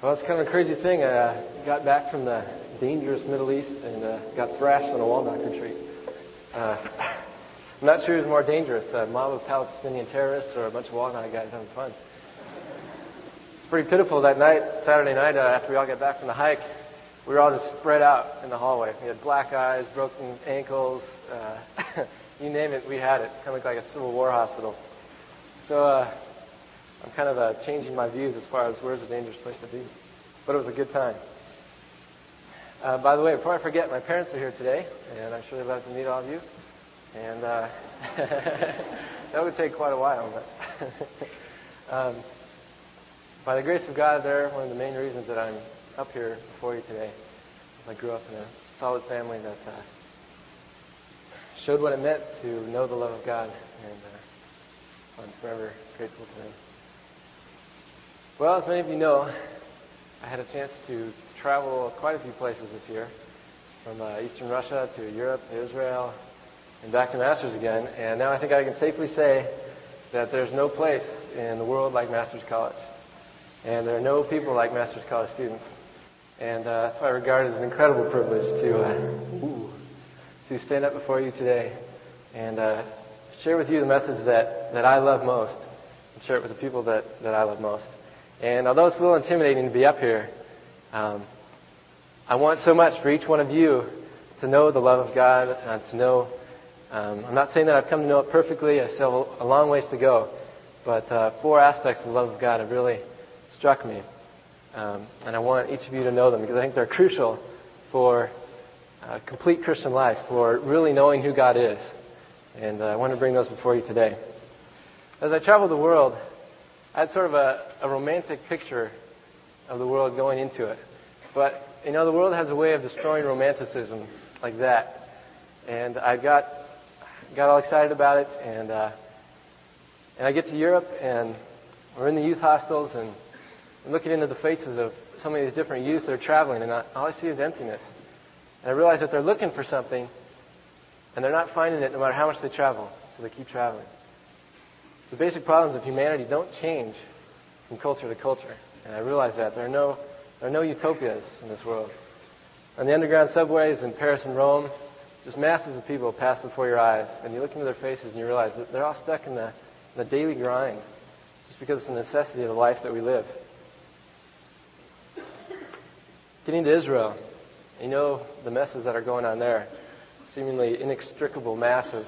Well, it's kind of a crazy thing. I uh, got back from the dangerous Middle East and uh, got thrashed on a knock retreat. Uh, I'm not sure who's more dangerous, a mob of Palestinian terrorists or a bunch of knock guys having fun. It's pretty pitiful that night, Saturday night, uh, after we all got back from the hike. We were all just spread out in the hallway. We had black eyes, broken ankles, uh, you name it, we had it. Kind of like a Civil War hospital. So uh, I'm kind of uh, changing my views as far as where's a dangerous place to be. But it was a good time. Uh, by the way, before I forget, my parents are here today, and I'm sure they'd love to meet all of you. And uh, that would take quite a while, but um, by the grace of God, they're one of the main reasons that I'm up here before you today. Is I grew up in a solid family that uh, showed what it meant to know the love of God, and uh, so I'm forever grateful to them. Well, as many of you know, I had a chance to travel quite a few places this year, from uh, Eastern Russia to Europe to Israel, and back to Masters again. And now I think I can safely say that there's no place in the world like Master's College. And there are no people like Master's College students. And uh, that's why I regard it as an incredible privilege to, uh, ooh, to stand up before you today and uh, share with you the message that, that I love most and share it with the people that, that I love most. And although it's a little intimidating to be up here, um, I want so much for each one of you to know the love of God, uh, to know. Um, I'm not saying that I've come to know it perfectly. I still have a long ways to go, but uh, four aspects of the love of God have really struck me, um, and I want each of you to know them because I think they're crucial for a complete Christian life, for really knowing who God is. And uh, I want to bring those before you today. As I travel the world, I had sort of a, a romantic picture of the world going into it. But, you know, the world has a way of destroying romanticism like that. And I got, got all excited about it, and, uh, and I get to Europe, and we're in the youth hostels, and I'm looking into the faces of some of these different youth that are traveling, and I, all I see is emptiness. And I realize that they're looking for something, and they're not finding it no matter how much they travel, so they keep traveling. The basic problems of humanity don't change from culture to culture. And I realize that. There are no, there are no utopias in this world. On the underground subways in Paris and Rome, just masses of people pass before your eyes, and you look into their faces and you realize that they're all stuck in the, in the daily grind, just because it's a necessity of the life that we live. Getting to Israel, you know the messes that are going on there, seemingly inextricable, mass of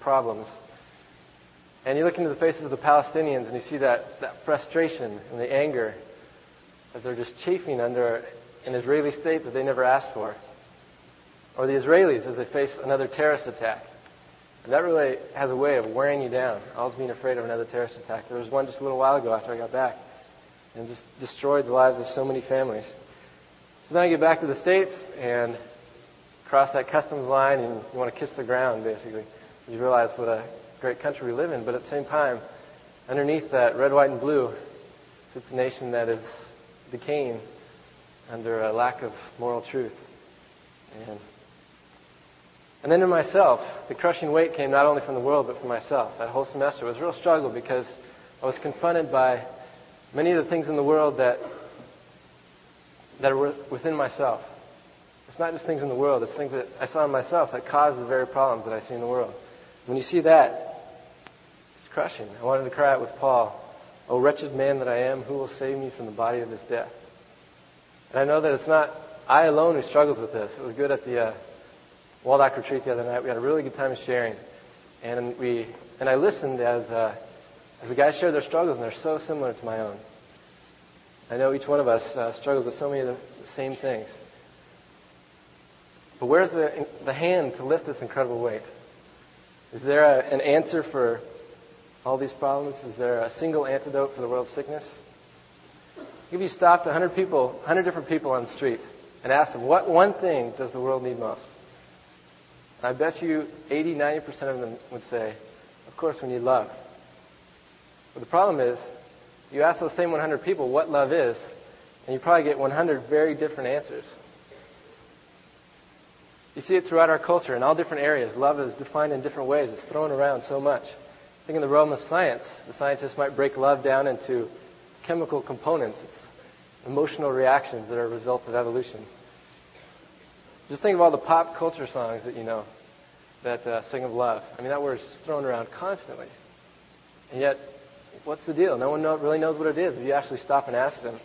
problems. And you look into the faces of the Palestinians and you see that, that frustration and the anger as they're just chafing under an Israeli state that they never asked for. Or the Israelis as they face another terrorist attack. And that really has a way of wearing you down, always being afraid of another terrorist attack. There was one just a little while ago after I got back and just destroyed the lives of so many families. So then I get back to the States and cross that customs line and you want to kiss the ground, basically. You realize what a great country we live in, but at the same time, underneath that red, white, and blue sits a nation that is decaying under a lack of moral truth. And, and then in myself, the crushing weight came not only from the world, but from myself. That whole semester was a real struggle because I was confronted by many of the things in the world that, that are within myself. It's not just things in the world, it's things that I saw in myself that caused the very problems that I see in the world. When you see that, crushing. I wanted to cry out with Paul, O wretched man that I am, who will save me from the body of this death? And I know that it's not I alone who struggles with this. It was good at the uh, Waldock retreat the other night. We had a really good time sharing, and we and I listened as uh, as the guys shared their struggles, and they're so similar to my own. I know each one of us uh, struggles with so many of the same things. But where's the the hand to lift this incredible weight? Is there a, an answer for all these problems? Is there a single antidote for the world's sickness? If you stopped 100 people, 100 different people on the street and asked them, what one thing does the world need most? I bet you 80, 90% of them would say, of course we need love. But the problem is, you ask those same 100 people what love is, and you probably get 100 very different answers. You see it throughout our culture in all different areas. Love is defined in different ways. It's thrown around so much think in the realm of science, the scientists might break love down into chemical components. It's emotional reactions that are a result of evolution. Just think of all the pop culture songs that you know that uh, sing of love. I mean, that word is just thrown around constantly. And yet, what's the deal? No one know, really knows what it is if you actually stop and ask them.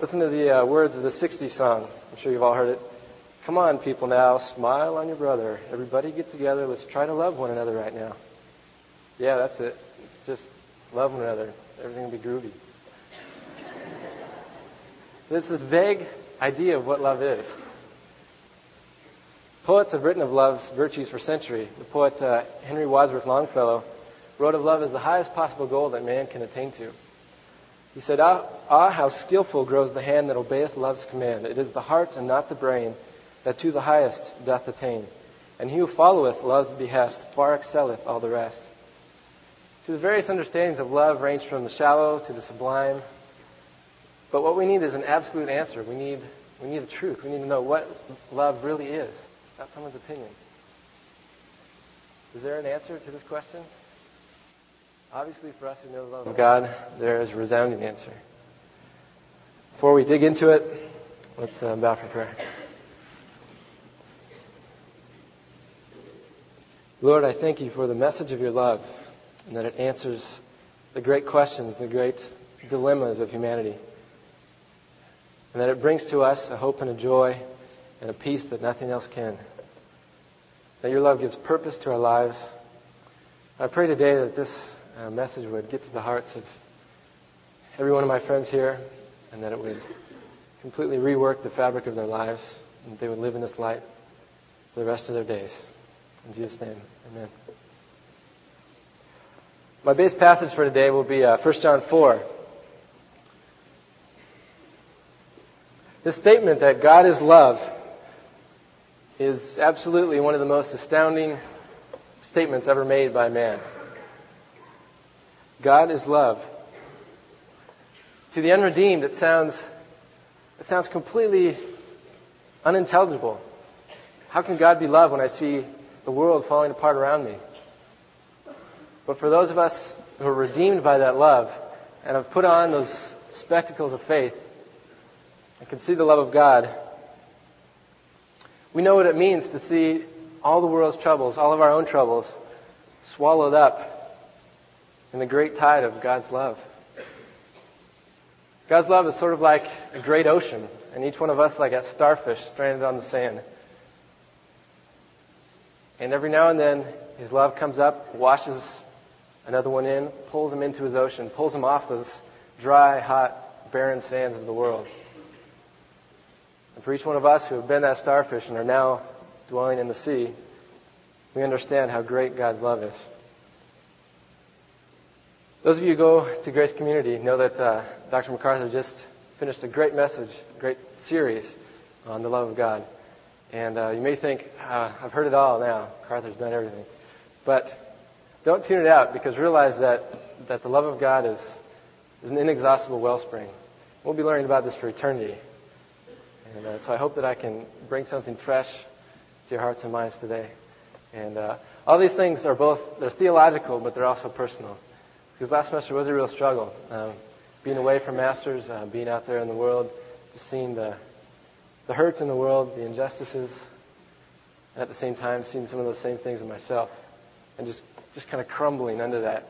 Listen to the uh, words of the 60s song. I'm sure you've all heard it. Come on, people now, smile on your brother. Everybody get together. Let's try to love one another right now. Yeah, that's it. It's just love one another. Everything will be groovy. This is vague idea of what love is. Poets have written of love's virtues for centuries. The poet uh, Henry Wadsworth Longfellow wrote of love as the highest possible goal that man can attain to. He said, ah, ah, how skillful grows the hand that obeyeth love's command. It is the heart and not the brain that to the highest doth attain. And he who followeth love's behest far excelleth all the rest. So the various understandings of love range from the shallow to the sublime, but what we need is an absolute answer. We need, we need the truth. We need to know what love really is, not someone's opinion. Is there an answer to this question? Obviously, for us who know the love of God, there is a resounding answer. Before we dig into it, let's uh, bow for prayer. Lord, I thank you for the message of your love and that it answers the great questions, the great dilemmas of humanity and that it brings to us a hope and a joy and a peace that nothing else can. That your love gives purpose to our lives. I pray today that this uh, message would get to the hearts of every one of my friends here and that it would completely rework the fabric of their lives and they would live in this light for the rest of their days. In Jesus' name, amen. My base passage for today will be uh, 1 John 4. This statement that God is love is absolutely one of the most astounding statements ever made by man. God is love. To the unredeemed, it sounds, it sounds completely unintelligible. How can God be love when I see the world falling apart around me? But for those of us who are redeemed by that love and have put on those spectacles of faith, and can see the love of God, we know what it means to see all the world's troubles, all of our own troubles, swallowed up in the great tide of God's love. God's love is sort of like a great ocean, and each one of us like a starfish stranded on the sand. And every now and then, His love comes up, washes another one in, pulls him into His ocean, pulls him off those dry, hot, barren sands of the world. And for each one of us who have been that starfish and are now dwelling in the sea, we understand how great God's love is. Those of you who go to Grace Community know that uh, Dr. MacArthur just finished a great message, a great series on the love of God. And uh, you may think, uh, I've heard it all now. MacArthur's done everything. But don't tune it out because realize that, that the love of God is, is an inexhaustible wellspring. We'll be learning about this for eternity. And uh, so I hope that I can bring something fresh to your hearts and minds today. And uh, all these things are both, they're theological, but they're also personal. Because last semester was a real struggle. Um, being away from masters, uh, being out there in the world, just seeing the, the hurt in the world, the injustices, and at the same time seeing some of those same things in myself. And just, just kind of crumbling under that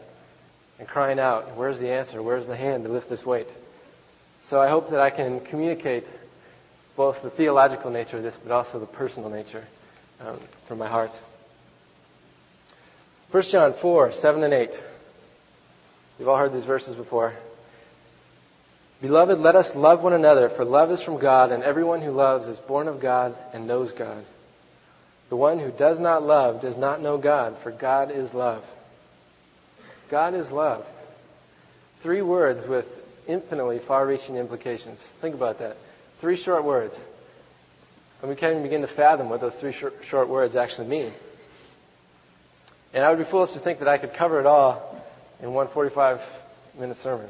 and crying out, where's the answer? Where's the hand to lift this weight? So I hope that I can communicate both the theological nature of this, but also the personal nature um, from my heart. 1 John 4, 7 and 8. You've all heard these verses before. Beloved, let us love one another, for love is from God, and everyone who loves is born of God and knows God. The one who does not love does not know God, for God is love. God is love. Three words with infinitely far reaching implications. Think about that. Three short words. And we can't even begin to fathom what those three short, short words actually mean. And I would be foolish to think that I could cover it all in one 45 minute sermon.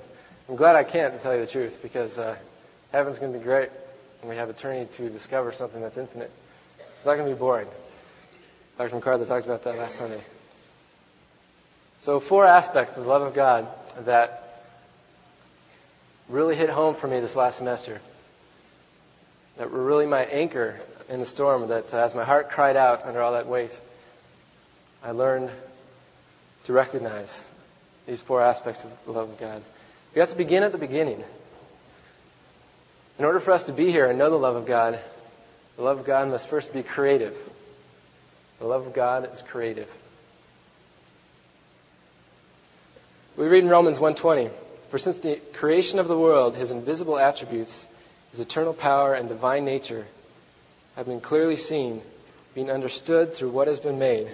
I'm glad I can't, to tell you the truth, because uh, heaven's going to be great, and we have eternity to discover something that's infinite. It's not going to be boring. Dr. MacArthur talked about that last Sunday. So, four aspects of the love of God that really hit home for me this last semester. That were really my anchor in the storm. That as my heart cried out under all that weight, I learned to recognize these four aspects of the love of God. We have to begin at the beginning. In order for us to be here and know the love of God, the love of God must first be creative. The love of God is creative. We read in Romans 1:20, "For since the creation of the world, his invisible attributes, his eternal power and divine nature have been clearly seen, being understood through what has been made,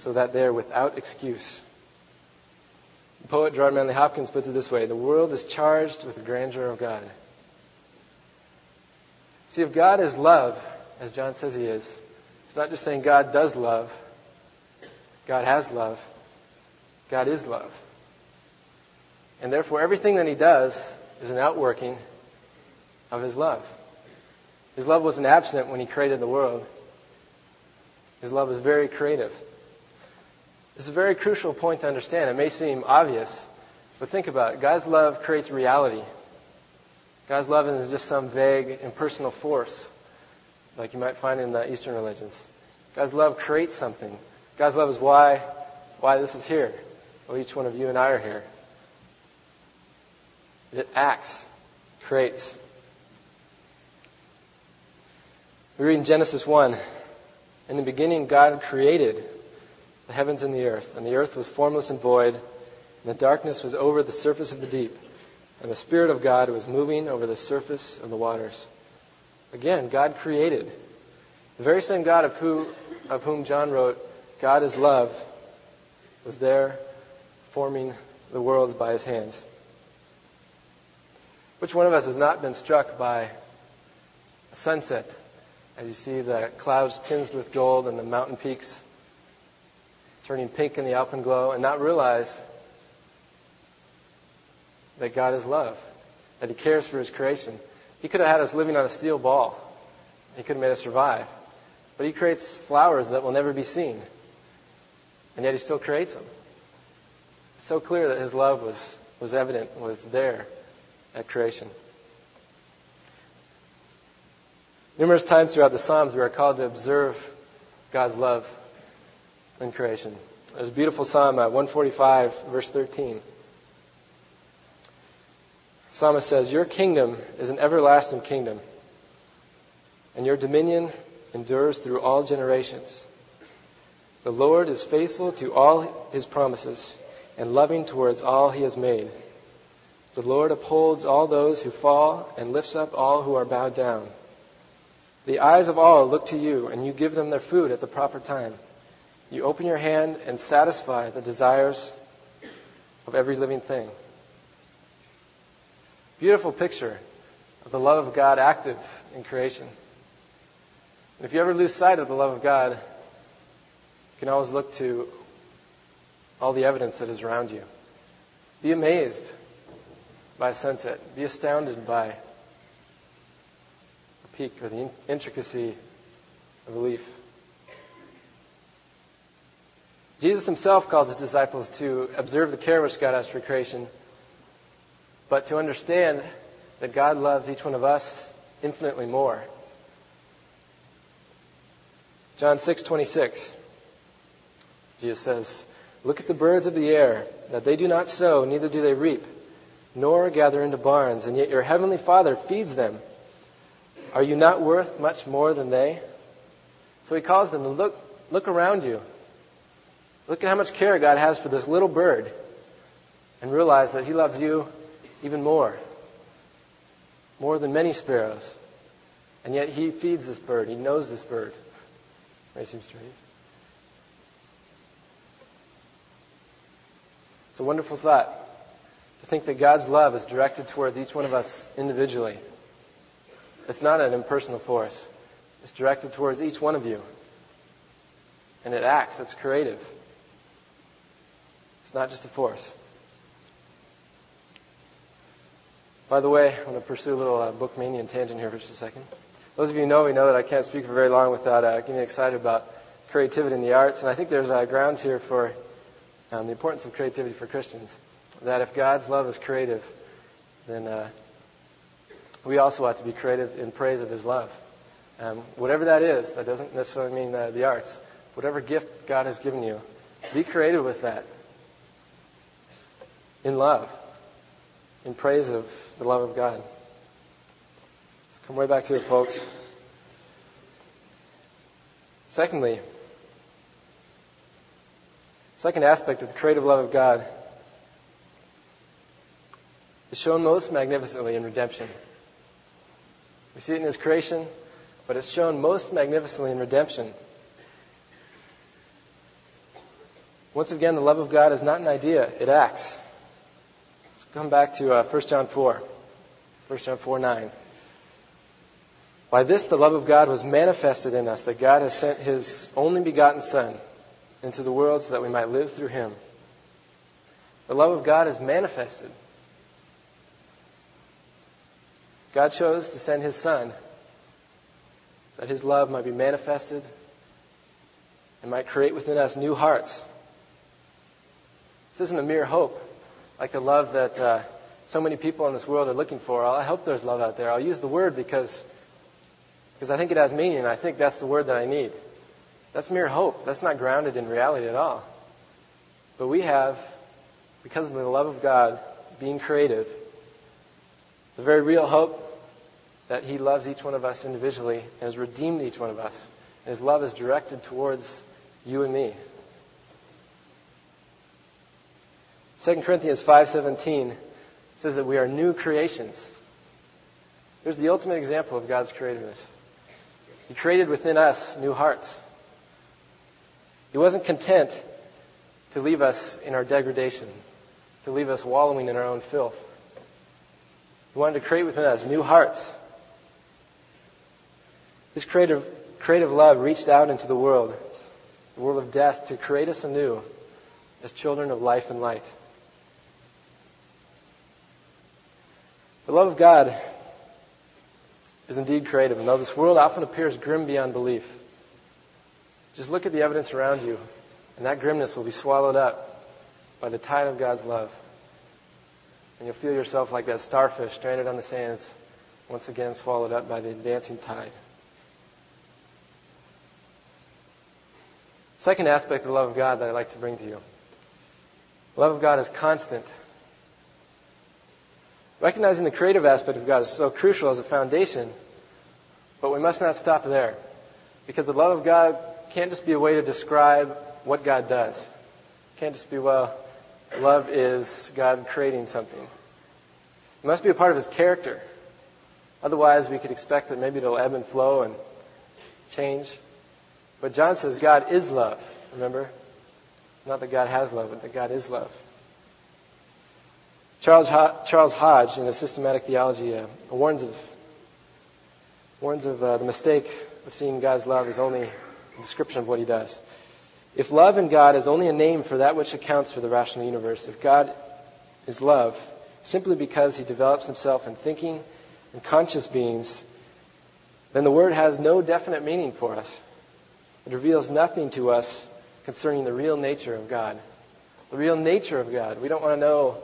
so that they are without excuse." The poet Gerard Manley Hopkins puts it this way, "The world is charged with the grandeur of God." See, if God is love, as John says he is, it's not just saying God does love. God has love. God is love. And therefore, everything that he does is an outworking of his love. His love wasn't absent when he created the world. His love is very creative. This is a very crucial point to understand. It may seem obvious, but think about it. God's love creates reality. God's love isn't just some vague, impersonal force like you might find in the Eastern religions. God's love creates something. God's love is why, why this is here. Well, each one of you and I are here. It acts, creates. We read in Genesis 1 In the beginning, God created the heavens and the earth, and the earth was formless and void, and the darkness was over the surface of the deep, and the Spirit of God was moving over the surface of the waters. Again, God created. The very same God of, who, of whom John wrote, God is love, was there forming the worlds by his hands. Which one of us has not been struck by a sunset as you see the clouds tinged with gold and the mountain peaks turning pink in the alpenglow and not realize that God is love, that He cares for His creation? He could have had us living on a steel ball. He could have made us survive. But He creates flowers that will never be seen. And yet He still creates them. It's so clear that His love was, was evident, was there at creation. Numerous times throughout the Psalms, we are called to observe God's love in creation. There's a beautiful Psalm, at 145, verse 13. Psalmist says, Your kingdom is an everlasting kingdom, and your dominion endures through all generations. The Lord is faithful to all his promises and loving towards all he has made. The Lord upholds all those who fall and lifts up all who are bowed down. The eyes of all look to you, and you give them their food at the proper time. You open your hand and satisfy the desires of every living thing. Beautiful picture of the love of God active in creation. And if you ever lose sight of the love of God, you can always look to all the evidence that is around you. Be amazed by a sunset. Be astounded by a peak or the intricacy of a leaf. Jesus himself called his disciples to observe the care which God has for creation, but to understand that God loves each one of us infinitely more. John 6:26 Jesus says, "Look at the birds of the air, that they do not sow, neither do they reap, nor gather into barns, and yet your heavenly Father feeds them. Are you not worth much more than they? So he calls them to look, look around you. Look at how much care God has for this little bird and realize that he loves you even more. More than many sparrows. And yet he feeds this bird. He knows this bird. Racing Street. It's a wonderful thought to think that God's love is directed towards each one of us individually. It's not an impersonal force. It's directed towards each one of you. And it acts, it's creative. It's not just a force. By the way, I'm going to pursue a little uh, bookmanian tangent here for just a second. Those of you who know me know that I can't speak for very long without uh, getting excited about creativity in the arts, and I think there's uh, grounds here for um, the importance of creativity for Christians that if God's love is creative, then uh, we also ought to be creative in praise of His love. Um, whatever that is, that doesn't necessarily mean uh, the arts. Whatever gift God has given you, be creative with that. In love. In praise of the love of God. So come way back to it, folks. Secondly, second aspect of the creative love of God is shown most magnificently in redemption. We see it in His creation, but it's shown most magnificently in redemption. Once again, the love of God is not an idea, it acts. Come back to uh, 1 John 4. 1 John 4 9. By this the love of God was manifested in us, that God has sent His only begotten Son into the world so that we might live through Him. The love of God is manifested. God chose to send His Son that His love might be manifested and might create within us new hearts. This isn't a mere hope, like the love that uh, so many people in this world are looking for. I hope there's love out there. I'll use the word because, because I think it has meaning, and I think that's the word that I need. That's mere hope. That's not grounded in reality at all. But we have, because of the love of God, being creative, the very real hope that He loves each one of us individually and has redeemed each one of us. And His love is directed towards you and me. 2 Corinthians 5:17 says that we are new creations. Here's the ultimate example of God's creativeness. He created within us new hearts. He wasn't content to leave us in our degradation, to leave us wallowing in our own filth. He wanted to create within us new hearts. His creative, creative love reached out into the world, the world of death, to create us anew as children of life and light. The love of God is indeed creative, and though this world often appears grim beyond belief, just look at the evidence around you, and that grimness will be swallowed up by the tide of God's love. And you'll feel yourself like that starfish stranded on the sands, once again swallowed up by the advancing tide. Second aspect of the love of God that I'd like to bring to you. The love of God is constant. Recognizing the creative aspect of God is so crucial as a foundation, but we must not stop there. Because the love of God can't just be a way to describe what God does. It can't just be, well, love is God creating something. It must be a part of His character. Otherwise, we could expect that maybe it'll ebb and flow and change. But John says God is love, remember? Not that God has love, but that God is love. Charles, Charles Hodge, in a systematic theology, uh, warns of, warns of uh, the mistake of seeing God's love as only a description of what he does. If love in God is only a name for that which accounts for the rational universe, if God is love simply because he develops himself in thinking and conscious beings, then the word has no definite meaning for us. It reveals nothing to us concerning the real nature of God. The real nature of God. We don't want to know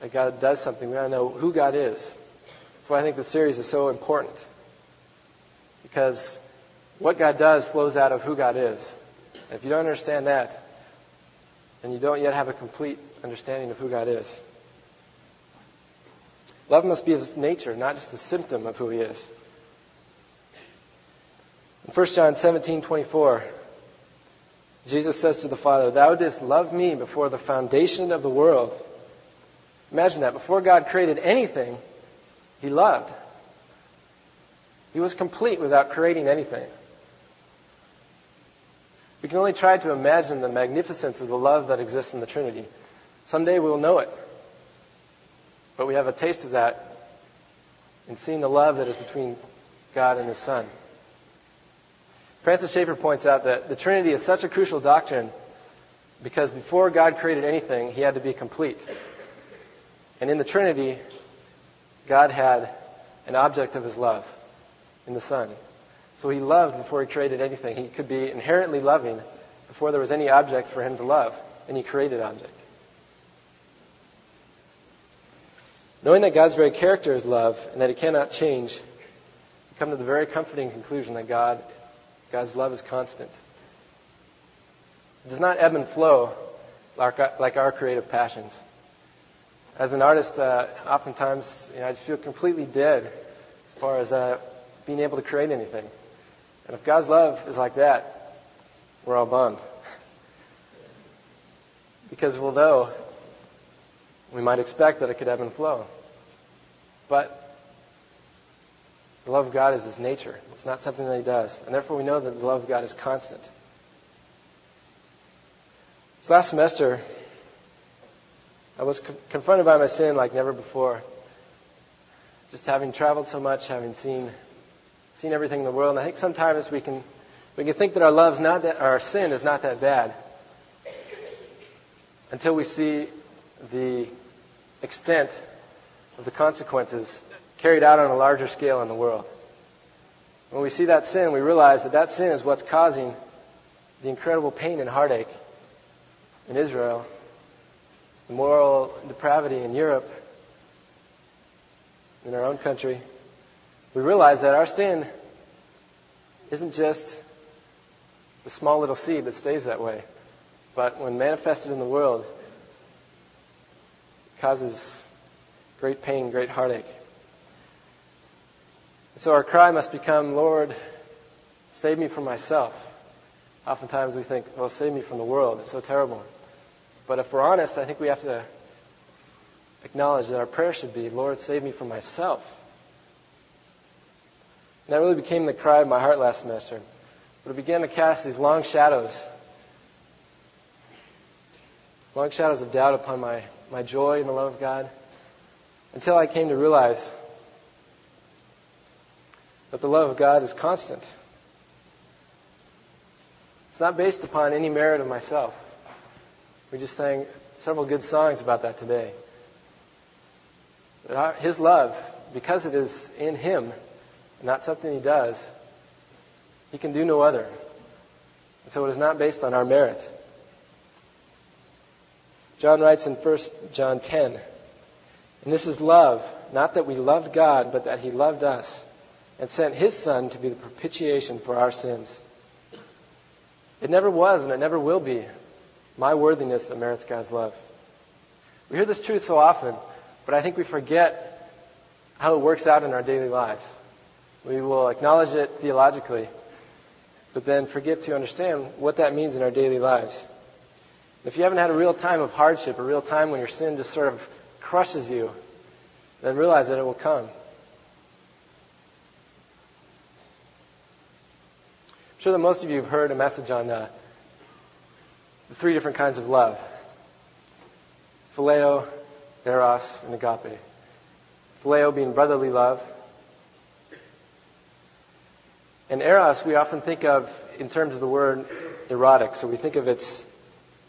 that God does something. We want to know who God is. That's why I think the series is so important. Because what God does flows out of who God is. And if you don't understand that, then you don't yet have a complete understanding of who God is. Love must be his nature, not just a symptom of who he is. In 1 John 17, 24, Jesus says to the Father, Thou didst love me before the foundation of the world. Imagine that. Before God created anything, He loved. He was complete without creating anything. We can only try to imagine the magnificence of the love that exists in the Trinity. Someday we will know it. But we have a taste of that in seeing the love that is between God and His Son. Francis Schaeffer points out that the Trinity is such a crucial doctrine because before God created anything, he had to be complete. And in the Trinity, God had an object of his love in the Son. So he loved before he created anything. He could be inherently loving before there was any object for him to love, any created object. Knowing that God's very character is love and that He cannot change, we come to the very comforting conclusion that God, God's love is constant. It does not ebb and flow like our creative passions. As an artist, uh, oftentimes you know, I just feel completely dead as far as uh, being able to create anything. And if God's love is like that, we're all bummed. because although we might expect that it could ebb and flow, but the love of God is His nature. It's not something that He does. And therefore we know that the love of God is constant. This last semester, I was co- confronted by my sin like never before. Just having traveled so much, having seen seen everything in the world, and I think sometimes we can we can think that our love's not that our sin is not that bad until we see the extent of the consequences carried out on a larger scale in the world. When we see that sin, we realize that that sin is what's causing the incredible pain and heartache in Israel the moral depravity in Europe, in our own country, we realize that our sin isn't just the small little seed that stays that way, but when manifested in the world, it causes great pain, great heartache. So our cry must become, Lord, save me from myself. Oftentimes we think, well, save me from the world. It's so terrible. But if we're honest, I think we have to acknowledge that our prayer should be, Lord, save me from myself. And that really became the cry of my heart last semester. But it began to cast these long shadows, long shadows of doubt upon my, my joy in the love of God, until I came to realize that the love of God is constant. It's not based upon any merit of myself. We just sang several good songs about that today. his love, because it is in Him, not something He does, He can do no other. And so it is not based on our merit. John writes in 1 John 10, and this is love, not that we loved God, but that He loved us and sent His Son to be the propitiation for our sins. It never was and it never will be my worthiness that merits God's love. We hear this truth so often, but I think we forget how it works out in our daily lives. We will acknowledge it theologically, but then forget to understand what that means in our daily lives. If you haven't had a real time of hardship, a real time when your sin just sort of crushes you, then realize that it will come. I'm sure that most of you have heard a message on uh, the three different kinds of love phileo, eros, and agape. Phileo being brotherly love. And eros we often think of in terms of the word erotic, so we think of its,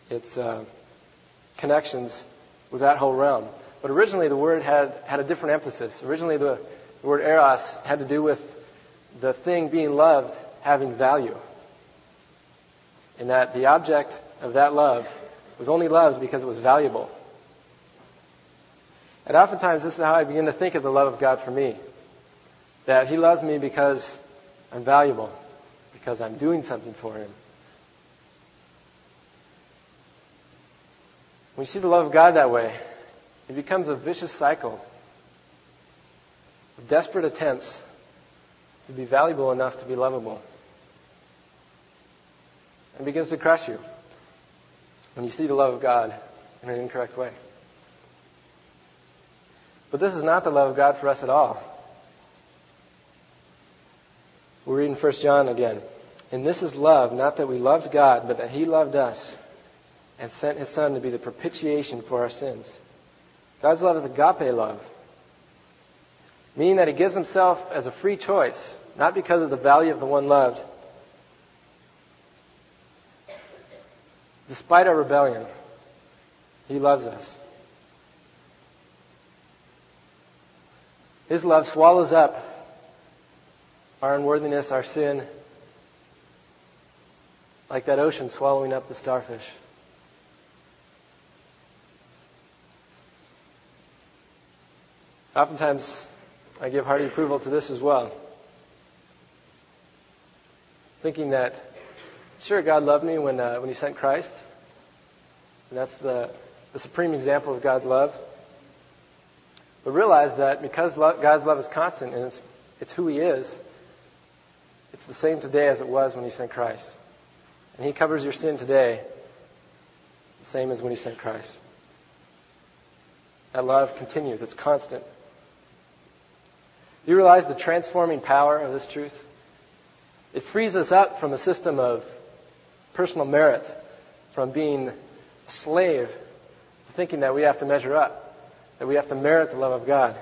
its uh, connections with that whole realm. But originally the word had, had a different emphasis. Originally the, the word eros had to do with the thing being loved having value. In that the object of that love was only loved because it was valuable. And oftentimes, this is how I begin to think of the love of God for me. That He loves me because I'm valuable, because I'm doing something for Him. When you see the love of God that way, it becomes a vicious cycle of desperate attempts to be valuable enough to be lovable. And begins to crush you when you see the love of God in an incorrect way. But this is not the love of God for us at all. We're reading 1 John again. And this is love, not that we loved God, but that He loved us and sent His Son to be the propitiation for our sins. God's love is agape love, meaning that He gives Himself as a free choice, not because of the value of the one loved, Despite our rebellion, He loves us. His love swallows up our unworthiness, our sin, like that ocean swallowing up the starfish. Oftentimes, I give hearty approval to this as well. Thinking that, sure, God loved me when, uh, when He sent Christ. And that's the, the supreme example of God's love. But realize that because God's love is constant and it's, it's who He is, it's the same today as it was when He sent Christ. And He covers your sin today, the same as when He sent Christ. That love continues, it's constant. Do you realize the transforming power of this truth? It frees us up from a system of personal merit, from being a slave to thinking that we have to measure up, that we have to merit the love of God.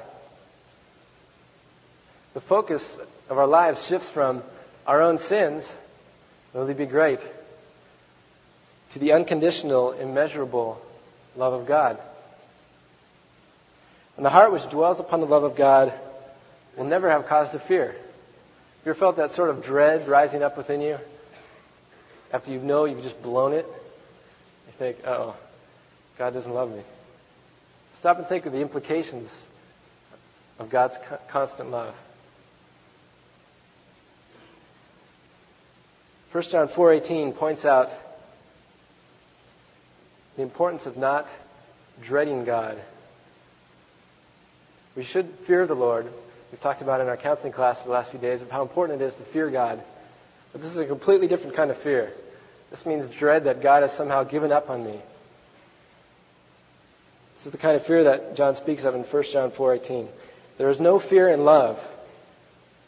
The focus of our lives shifts from our own sins, will they be great, to the unconditional, immeasurable love of God. And the heart which dwells upon the love of God will never have cause to fear. Have You ever felt that sort of dread rising up within you? After you know you've just blown it? You think, oh, God doesn't love me. Stop and think of the implications of God's constant love. 1 John 4:18 points out the importance of not dreading God. We should fear the Lord. We've talked about in our counseling class for the last few days of how important it is to fear God. But this is a completely different kind of fear. This means dread that God has somehow given up on me. This is the kind of fear that John speaks of in 1 John 4:18. There is no fear in love,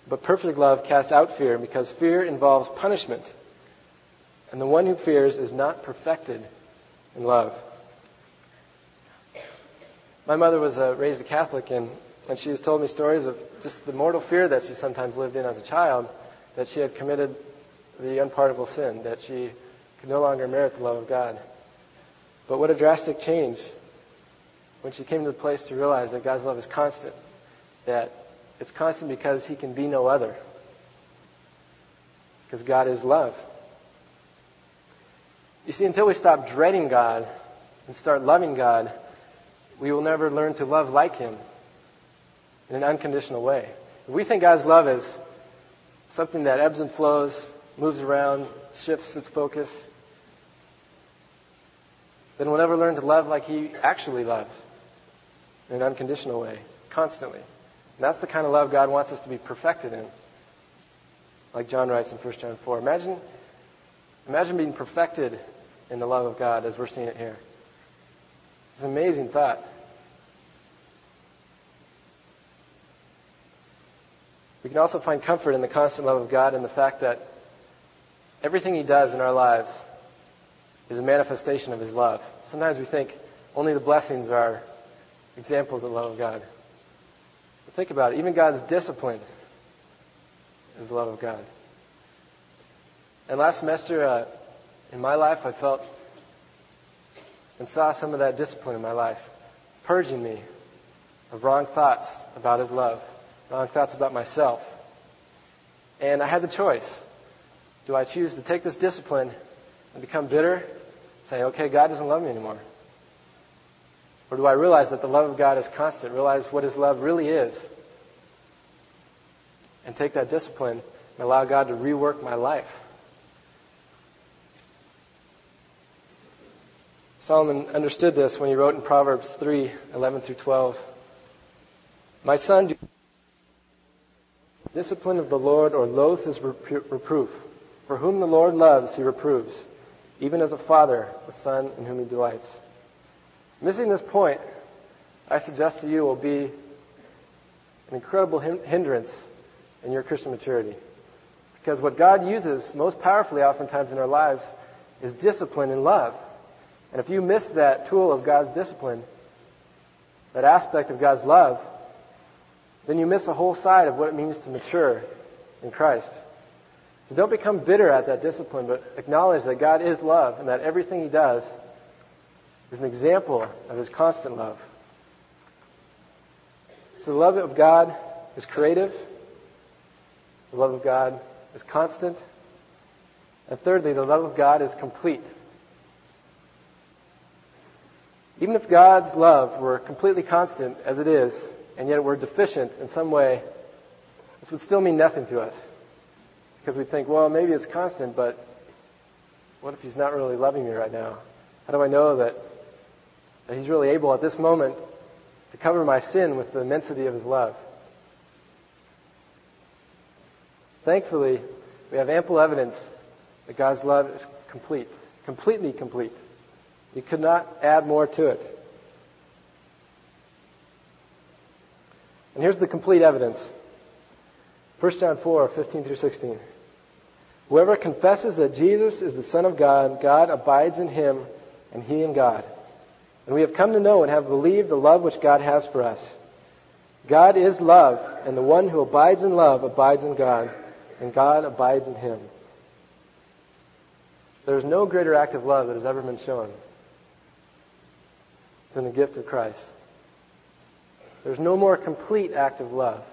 but perfect love casts out fear because fear involves punishment. And the one who fears is not perfected in love. My mother was uh, raised a Catholic, and, and she has told me stories of just the mortal fear that she sometimes lived in as a child that she had committed the unpardonable sin, that she no longer merit the love of God. But what a drastic change when she came to the place to realize that God's love is constant, that it's constant because He can be no other, because God is love. You see, until we stop dreading God and start loving God, we will never learn to love like Him in an unconditional way. If we think God's love is something that ebbs and flows, moves around, shifts its focus, then we'll never learn to love like He actually loves in an unconditional way, constantly. And that's the kind of love God wants us to be perfected in. Like John writes in 1 John 4. Imagine, imagine being perfected in the love of God as we're seeing it here. It's an amazing thought. We can also find comfort in the constant love of God and the fact that everything He does in our lives is a manifestation of His love. Sometimes we think only the blessings are examples of the love of God. But think about it. Even God's discipline is the love of God. And last semester, uh, in my life, I felt and saw some of that discipline in my life, purging me of wrong thoughts about His love, wrong thoughts about myself. And I had the choice. Do I choose to take this discipline and become bitter, say, okay, God doesn't love me anymore? Or do I realize that the love of God is constant, realize what His love really is, and take that discipline and allow God to rework my life? Solomon understood this when he wrote in Proverbs 3 11 through 12. My son, do discipline of the Lord or loath his reproof. For whom the Lord loves, he reproves, even as a father the son in whom he delights. Missing this point, I suggest to you, will be an incredible hindrance in your Christian maturity. Because what God uses most powerfully oftentimes in our lives is discipline and love. And if you miss that tool of God's discipline, that aspect of God's love, then you miss a whole side of what it means to mature in Christ. So don't become bitter at that discipline, but acknowledge that God is love and that everything He does is an example of His constant love. So the love of God is creative. The love of God is constant. And thirdly, the love of God is complete. Even if God's love were completely constant, as it is, and yet we're deficient in some way, this would still mean nothing to us. Because we think, well, maybe it's constant, but what if he's not really loving me right now? How do I know that, that he's really able at this moment to cover my sin with the immensity of his love? Thankfully, we have ample evidence that God's love is complete, completely complete. You could not add more to it. And here's the complete evidence. 1 John 4, 15 through 16. Whoever confesses that Jesus is the Son of God, God abides in him, and he in God. And we have come to know and have believed the love which God has for us. God is love, and the one who abides in love abides in God, and God abides in him. There is no greater act of love that has ever been shown than the gift of Christ. There's no more complete act of love.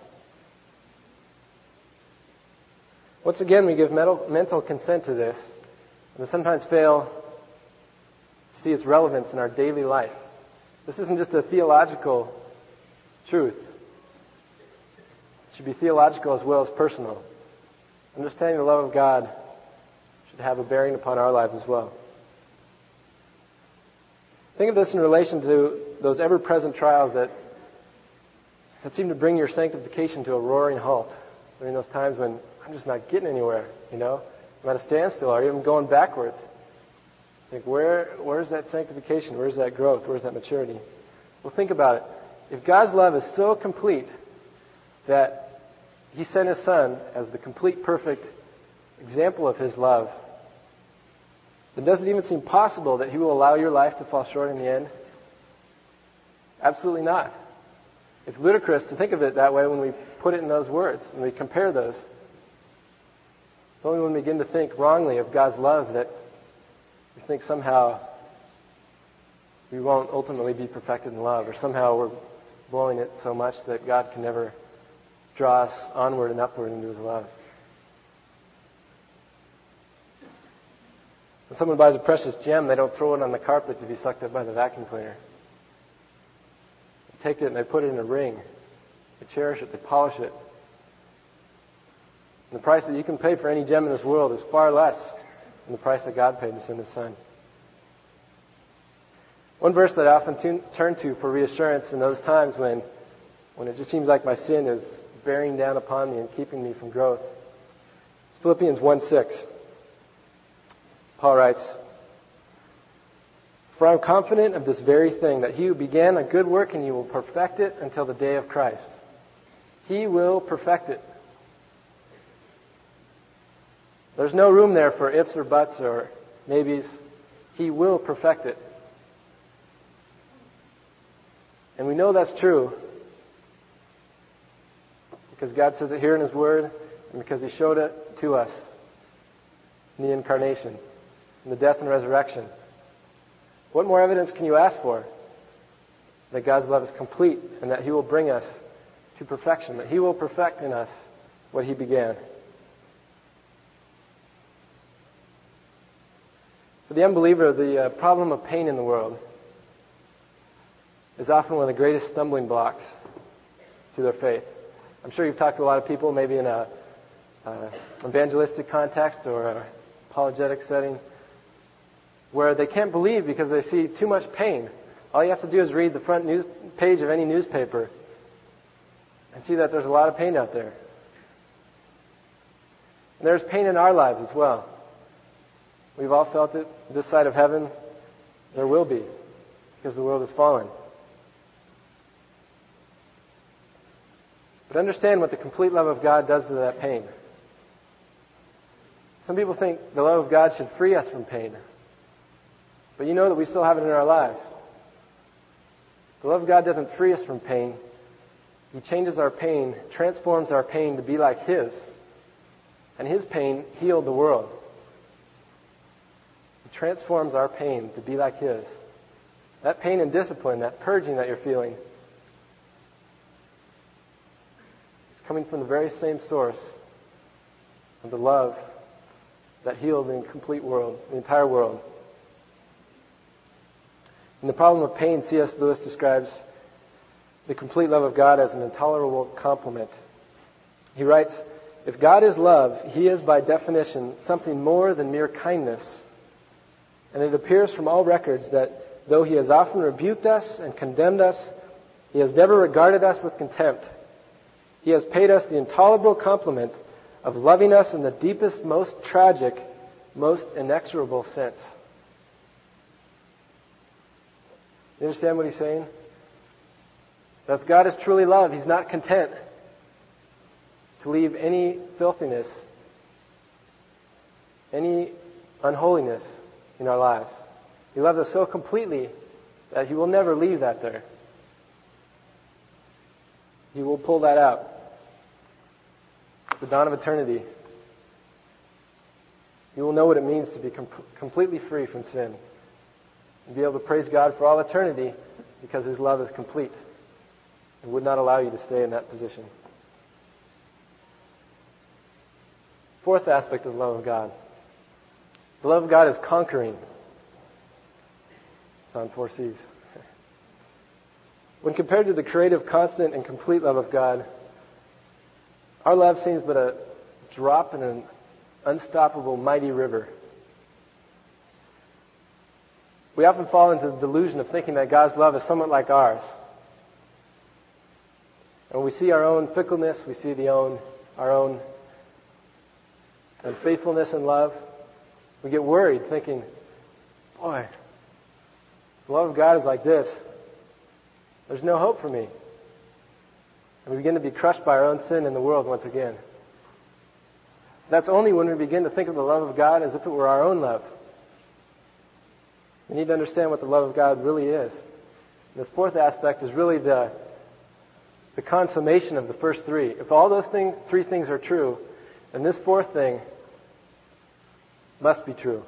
Once again, we give mental, consent to this, and sometimes fail to see its relevance in our daily life. This isn't just a theological truth. It should be theological as well as personal. Understanding the love of God should have a bearing upon our lives as well. Think of this in relation to those ever present trials that that seem to bring your sanctification to a roaring halt during those times when I'm just not getting anywhere, you know? I'm at a standstill or even going backwards. Think, where, where's that sanctification? Where's that growth? Where's that maturity? Well, think about it. If God's love is so complete that He sent His Son as the complete, perfect example of His love, then does it even seem possible that He will allow your life to fall short in the end? Absolutely not. It's ludicrous to think of it that way when we put it in those words, and we compare those. It's only when we begin to think wrongly of God's love that we think somehow we won't ultimately be perfected in love, or somehow we're blowing it so much that God can never draw us onward and upward into His love. When someone buys a precious gem, they don't throw it on the carpet to be sucked up by the vacuum cleaner They take it and they put it in a ring. They cherish it, they polish it. The price that you can pay for any gem in this world is far less than the price that God paid to send His Son. One verse that I often turn to for reassurance in those times when, when it just seems like my sin is bearing down upon me and keeping me from growth is Philippians 1 6. Paul writes, for I'm confident of this very thing, that he who began a good work in you will perfect it until the day of Christ. He will perfect it. There's no room there for ifs or buts or maybes. He will perfect it. And we know that's true because God says it here in His Word and because He showed it to us in the incarnation, in the death and resurrection. What more evidence can you ask for? That God's love is complete and that He will bring us to perfection, that He will perfect in us what He began. For the unbeliever, the uh, problem of pain in the world is often one of the greatest stumbling blocks to their faith. I'm sure you've talked to a lot of people, maybe in a uh, evangelistic context or an apologetic setting, where they can't believe because they see too much pain. All you have to do is read the front news page of any newspaper and see that there's a lot of pain out there. And there's pain in our lives as well. We've all felt it this side of heaven. There will be because the world has fallen. But understand what the complete love of God does to that pain. Some people think the love of God should free us from pain. But you know that we still have it in our lives. The love of God doesn't free us from pain. He changes our pain, transforms our pain to be like His. And His pain healed the world. Transforms our pain to be like His. That pain and discipline, that purging that you're feeling, is coming from the very same source of the love that healed the complete world, the entire world. In the problem of pain, C.S. Lewis describes the complete love of God as an intolerable compliment. He writes, If God is love, he is by definition something more than mere kindness. And it appears from all records that though he has often rebuked us and condemned us, he has never regarded us with contempt. He has paid us the intolerable compliment of loving us in the deepest, most tragic, most inexorable sense. You understand what he's saying? That if God is truly love, he's not content to leave any filthiness, any unholiness in our lives. He loves us so completely that he will never leave that there. He will pull that out. The dawn of eternity, you will know what it means to be com- completely free from sin and be able to praise God for all eternity because His love is complete and would not allow you to stay in that position. Fourth aspect of the love of God. The love of God is conquering. Four C's. When compared to the creative, constant, and complete love of God, our love seems but a drop in an unstoppable, mighty river. We often fall into the delusion of thinking that God's love is somewhat like ours. And when we see our own fickleness, we see the own, our own unfaithfulness in love, we get worried thinking, boy, the love of God is like this. There's no hope for me. And we begin to be crushed by our own sin in the world once again. That's only when we begin to think of the love of God as if it were our own love. We need to understand what the love of God really is. And this fourth aspect is really the, the consummation of the first three. If all those thing, three things are true, then this fourth thing must be true.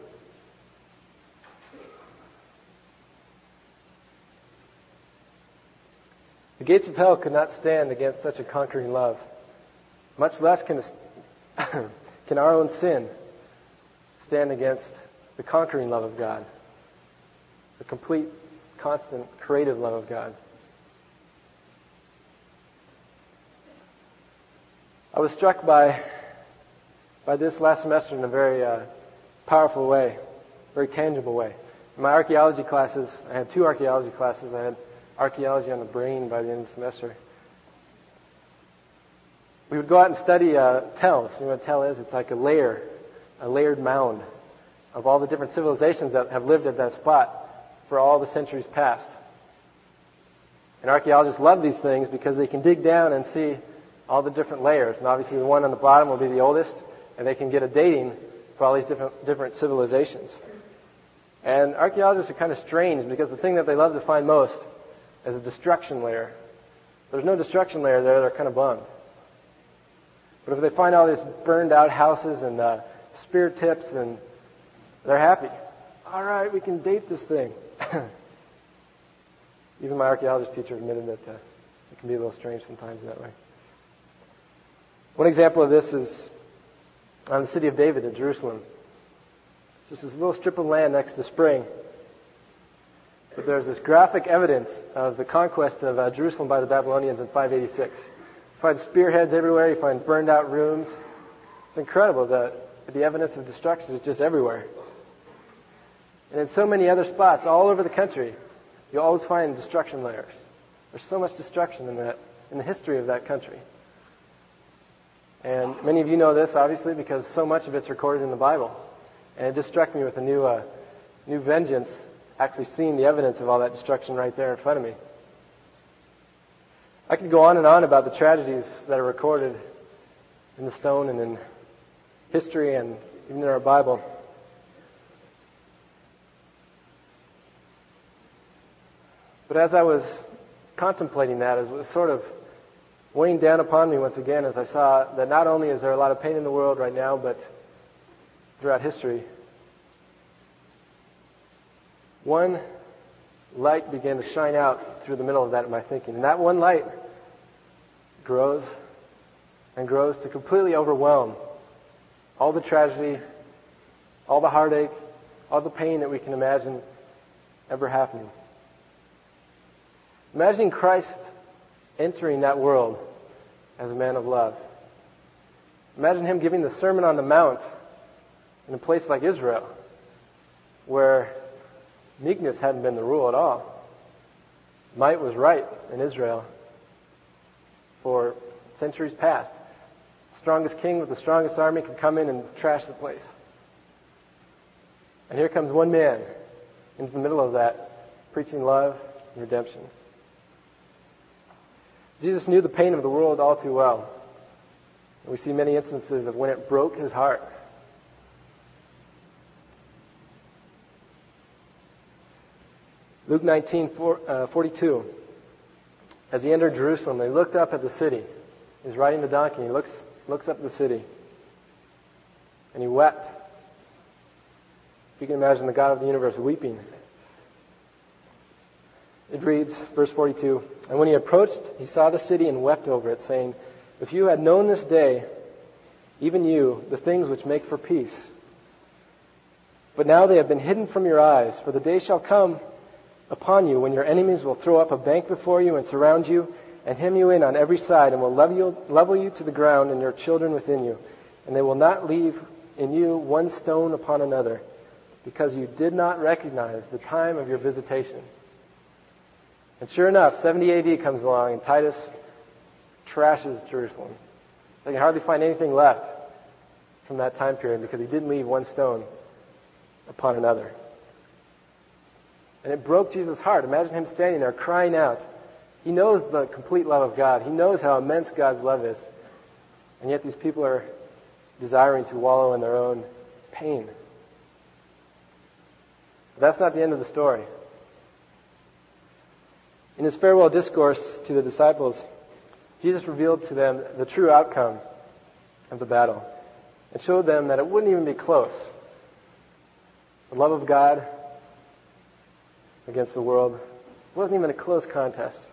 The gates of hell could not stand against such a conquering love. Much less can, can our own sin stand against the conquering love of God, the complete, constant, creative love of God. I was struck by, by this last semester in a very uh, powerful way, very tangible way. In my archaeology classes, I had two archaeology classes. I had archaeology on the brain by the end of the semester. We would go out and study uh, tells. You know what a tell is? It's like a layer, a layered mound of all the different civilizations that have lived at that spot for all the centuries past. And archaeologists love these things because they can dig down and see all the different layers. And obviously the one on the bottom will be the oldest, and they can get a dating for all these different, different civilizations. And archaeologists are kind of strange because the thing that they love to find most is a destruction layer. There's no destruction layer there, they're kind of bummed. But if they find all these burned out houses and uh, spear tips, and they're happy. All right, we can date this thing. Even my archaeologist teacher admitted that uh, it can be a little strange sometimes that way. One example of this is on the city of David in Jerusalem. It's just this little strip of land next to the spring. But there's this graphic evidence of the conquest of uh, Jerusalem by the Babylonians in 586. You find spearheads everywhere. You find burned out rooms. It's incredible that the evidence of destruction is just everywhere. And in so many other spots all over the country, you always find destruction layers. There's so much destruction in that, in the history of that country. And many of you know this, obviously, because so much of it's recorded in the Bible. And it just struck me with a new, uh, new vengeance actually seeing the evidence of all that destruction right there in front of me. I could go on and on about the tragedies that are recorded in the stone and in history and even in our Bible. But as I was contemplating that, as was sort of weighing down upon me once again, as I saw that not only is there a lot of pain in the world right now, but throughout history, one light began to shine out through the middle of that in my thinking. And that one light grows and grows to completely overwhelm all the tragedy, all the heartache, all the pain that we can imagine ever happening. Imagining Christ entering that world as a man of love. Imagine him giving the Sermon on the Mount in a place like Israel, where meekness hadn't been the rule at all. Might was right in Israel for centuries past. The strongest king with the strongest army could come in and trash the place. And here comes one man into the middle of that, preaching love and redemption. Jesus knew the pain of the world all too well. And we see many instances of when it broke his heart. Luke 19, uh, 42. As he entered Jerusalem, he looked up at the city. He's riding the donkey. He looks, looks up at the city. And he wept. If you can imagine the God of the universe weeping. It reads, verse 42, And when he approached, he saw the city and wept over it, saying, If you had known this day, even you, the things which make for peace. But now they have been hidden from your eyes, for the day shall come upon you when your enemies will throw up a bank before you and surround you and hem you in on every side and will level you, level you to the ground and your children within you. And they will not leave in you one stone upon another because you did not recognize the time of your visitation. And sure enough, 70 AD comes along and Titus trashes Jerusalem. They can hardly find anything left from that time period because he didn't leave one stone upon another. And it broke Jesus' heart. Imagine him standing there crying out. He knows the complete love of God. He knows how immense God's love is. And yet these people are desiring to wallow in their own pain. But that's not the end of the story. In his farewell discourse to the disciples, Jesus revealed to them the true outcome of the battle and showed them that it wouldn't even be close. The love of God against the world wasn't even a close contest.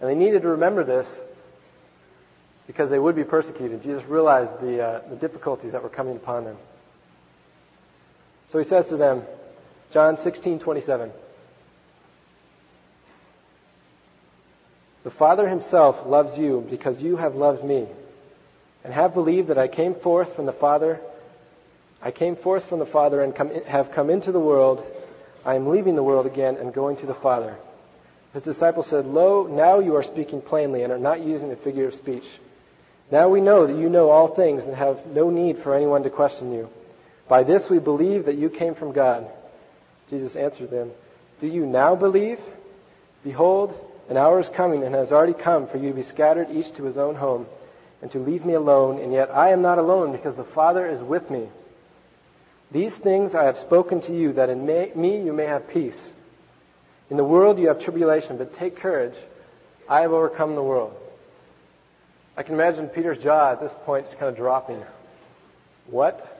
And they needed to remember this because they would be persecuted. Jesus realized the, uh, the difficulties that were coming upon them. So he says to them, John 16:27. The Father himself loves you because you have loved me and have believed that I came forth from the Father. I came forth from the Father and come, have come into the world. I am leaving the world again and going to the Father. His disciples said, Lo, now you are speaking plainly and are not using a figure of speech. Now we know that you know all things and have no need for anyone to question you. By this we believe that you came from God. Jesus answered them, Do you now believe? Behold, an hour is coming and has already come for you to be scattered each to his own home and to leave me alone, and yet I am not alone because the Father is with me. These things I have spoken to you that in me you may have peace. In the world you have tribulation, but take courage. I have overcome the world. I can imagine Peter's jaw at this point just kind of dropping. What?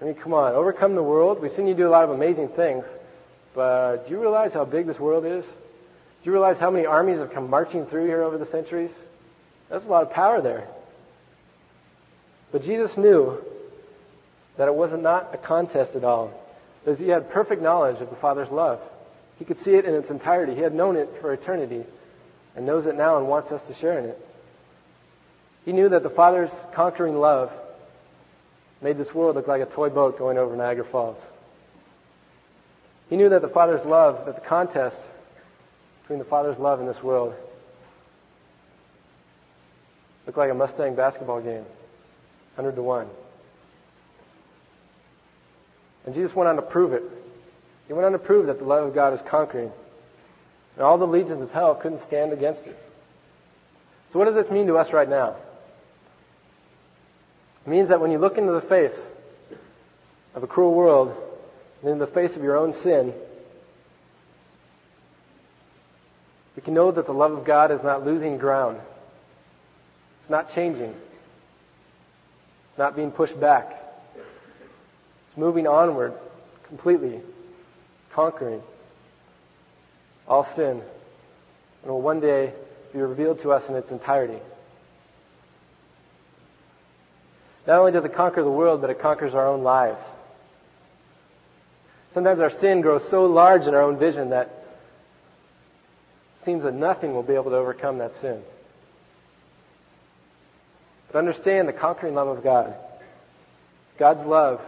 I mean, come on, overcome the world. We've seen you do a lot of amazing things, but do you realize how big this world is? Do you realize how many armies have come marching through here over the centuries? That's a lot of power there. But Jesus knew that it was not not a contest at all, because he had perfect knowledge of the Father's love. He could see it in its entirety. He had known it for eternity and knows it now and wants us to share in it. He knew that the Father's conquering love made this world look like a toy boat going over Niagara Falls. He knew that the Father's love, that the contest between the Father's love in this world. Looked like a Mustang basketball game, 100 to 1. And Jesus went on to prove it. He went on to prove that the love of God is conquering. And all the legions of hell couldn't stand against it. So what does this mean to us right now? It means that when you look into the face of a cruel world, and in the face of your own sin, We can know that the love of God is not losing ground. It's not changing. It's not being pushed back. It's moving onward completely, conquering all sin, and will one day be revealed to us in its entirety. Not only does it conquer the world, but it conquers our own lives. Sometimes our sin grows so large in our own vision that seems that nothing will be able to overcome that sin. But understand the conquering love of God. God's love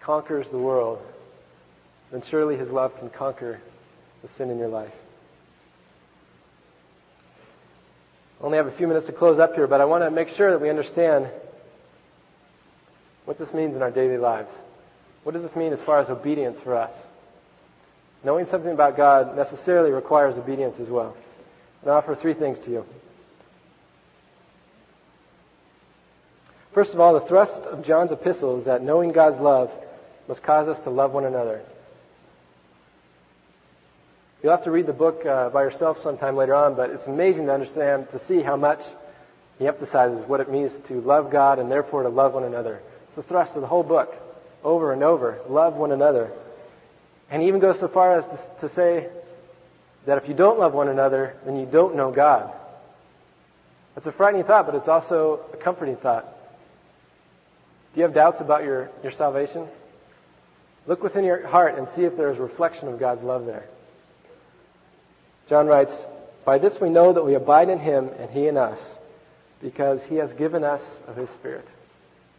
conquers the world, then surely his love can conquer the sin in your life. I only have a few minutes to close up here, but I want to make sure that we understand what this means in our daily lives. What does this mean as far as obedience for us? Knowing something about God necessarily requires obedience as well. And I offer three things to you. First of all, the thrust of John's epistle is that knowing God's love must cause us to love one another. You'll have to read the book uh, by yourself sometime later on, but it's amazing to understand, to see how much he emphasizes what it means to love God and therefore to love one another. It's the thrust of the whole book, over and over. Love one another. And he even goes so far as to, to say that if you don't love one another, then you don't know God. That's a frightening thought, but it's also a comforting thought. Do you have doubts about your, your salvation? Look within your heart and see if there is a reflection of God's love there. John writes, By this we know that we abide in him and he in us, because he has given us of his Spirit.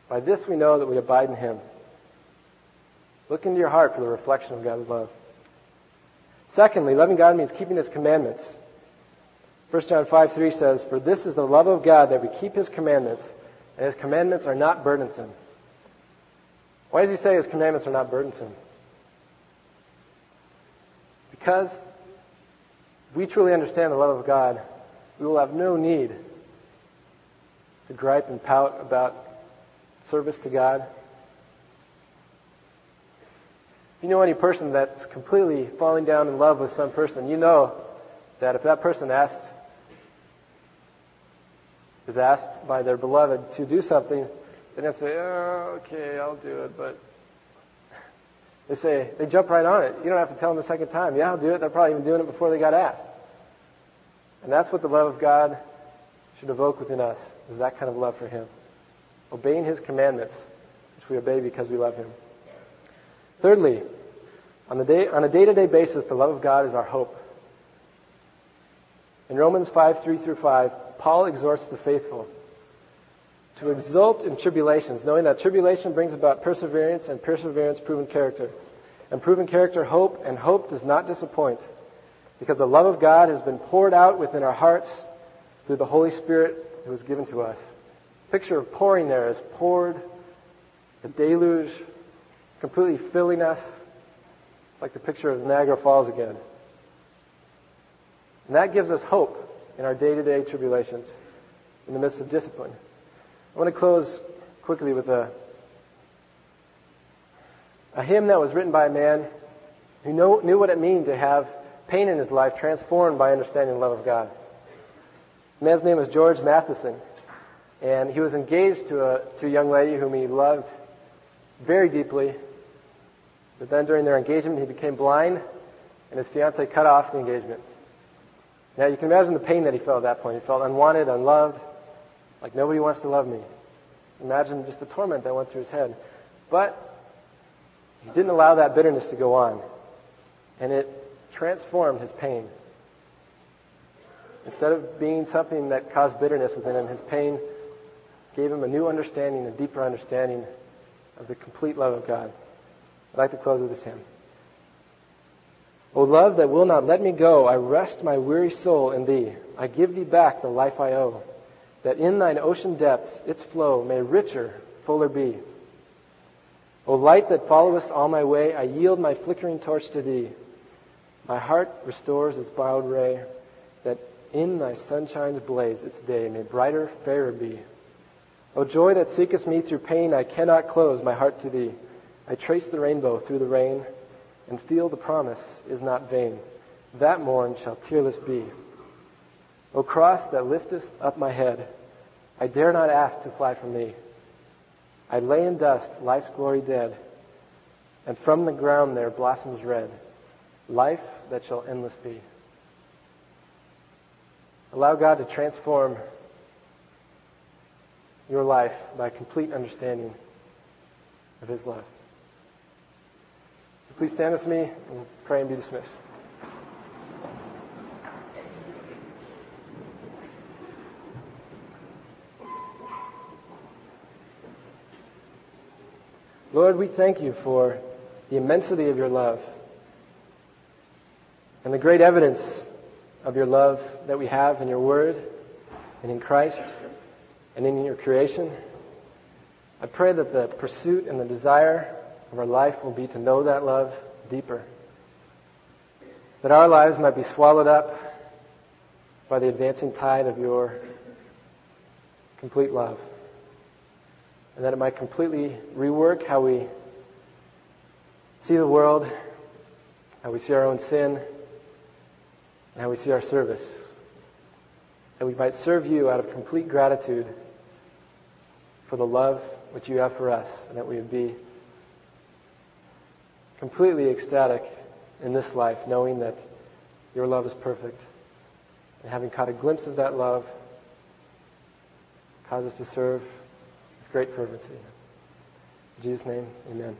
By this we know that we abide in him. Look into your heart for the reflection of God's love. Secondly, loving God means keeping his commandments. 1 John 5 3 says, For this is the love of God that we keep his commandments, and his commandments are not burdensome. Why does he say his commandments are not burdensome? Because we truly understand the love of God, we will have no need to gripe and pout about service to God. If you know any person that's completely falling down in love with some person, you know that if that person asked, is asked by their beloved to do something, they don't say, oh, okay, I'll do it, but they say, they jump right on it. You don't have to tell them a second time. Yeah, I'll do it. They're probably even doing it before they got asked. And that's what the love of God should evoke within us, is that kind of love for Him. Obeying His commandments, which we obey because we love Him. Thirdly, on, the day, on a day-to-day basis, the love of God is our hope. In Romans 5, 3 through 5, Paul exhorts the faithful to exult in tribulations, knowing that tribulation brings about perseverance, and perseverance, proven character. And proven character, hope, and hope does not disappoint, because the love of God has been poured out within our hearts through the Holy Spirit who was given to us. Picture of pouring there is poured, a deluge, completely filling us. Like the picture of Niagara Falls again. And that gives us hope in our day-to-day tribulations, in the midst of discipline. I want to close quickly with a, a hymn that was written by a man who know, knew what it meant to have pain in his life transformed by understanding the love of God. The man's name was George Matheson, and he was engaged to a, to a young lady whom he loved very deeply. But then during their engagement, he became blind, and his fiancee cut off the engagement. Now you can imagine the pain that he felt at that point. He felt unwanted, unloved, like nobody wants to love me. Imagine just the torment that went through his head. But he didn't allow that bitterness to go on. And it transformed his pain. Instead of being something that caused bitterness within him, his pain gave him a new understanding, a deeper understanding of the complete love of God. I'd like to close with this hymn. O love that will not let me go, I rest my weary soul in thee. I give thee back the life I owe that in thine ocean depths its flow may richer, fuller be. O light that followest all my way, I yield my flickering torch to thee. My heart restores its borrowed ray, that in thy sunshine's blaze its day may brighter, fairer be. O joy that seekest me through pain, I cannot close my heart to thee. I trace the rainbow through the rain, and feel the promise is not vain. That morn shall tearless be. O cross that liftest up my head, I dare not ask to fly from thee. I lay in dust, life's glory dead, and from the ground there blossoms red, life that shall endless be. Allow God to transform your life by complete understanding of His love. Please stand with me and pray and be dismissed. Lord, we thank you for the immensity of your love and the great evidence of your love that we have in your word and in Christ and in your creation. I pray that the pursuit and the desire of our life will be to know that love deeper. That our lives might be swallowed up by the advancing tide of your complete love. And that it might completely rework how we see the world, how we see our own sin, and how we see our service. That we might serve you out of complete gratitude for the love which you have for us, and that we would be completely ecstatic in this life, knowing that your love is perfect. And having caught a glimpse of that love, cause us to serve with great fervency. In Jesus' name, amen.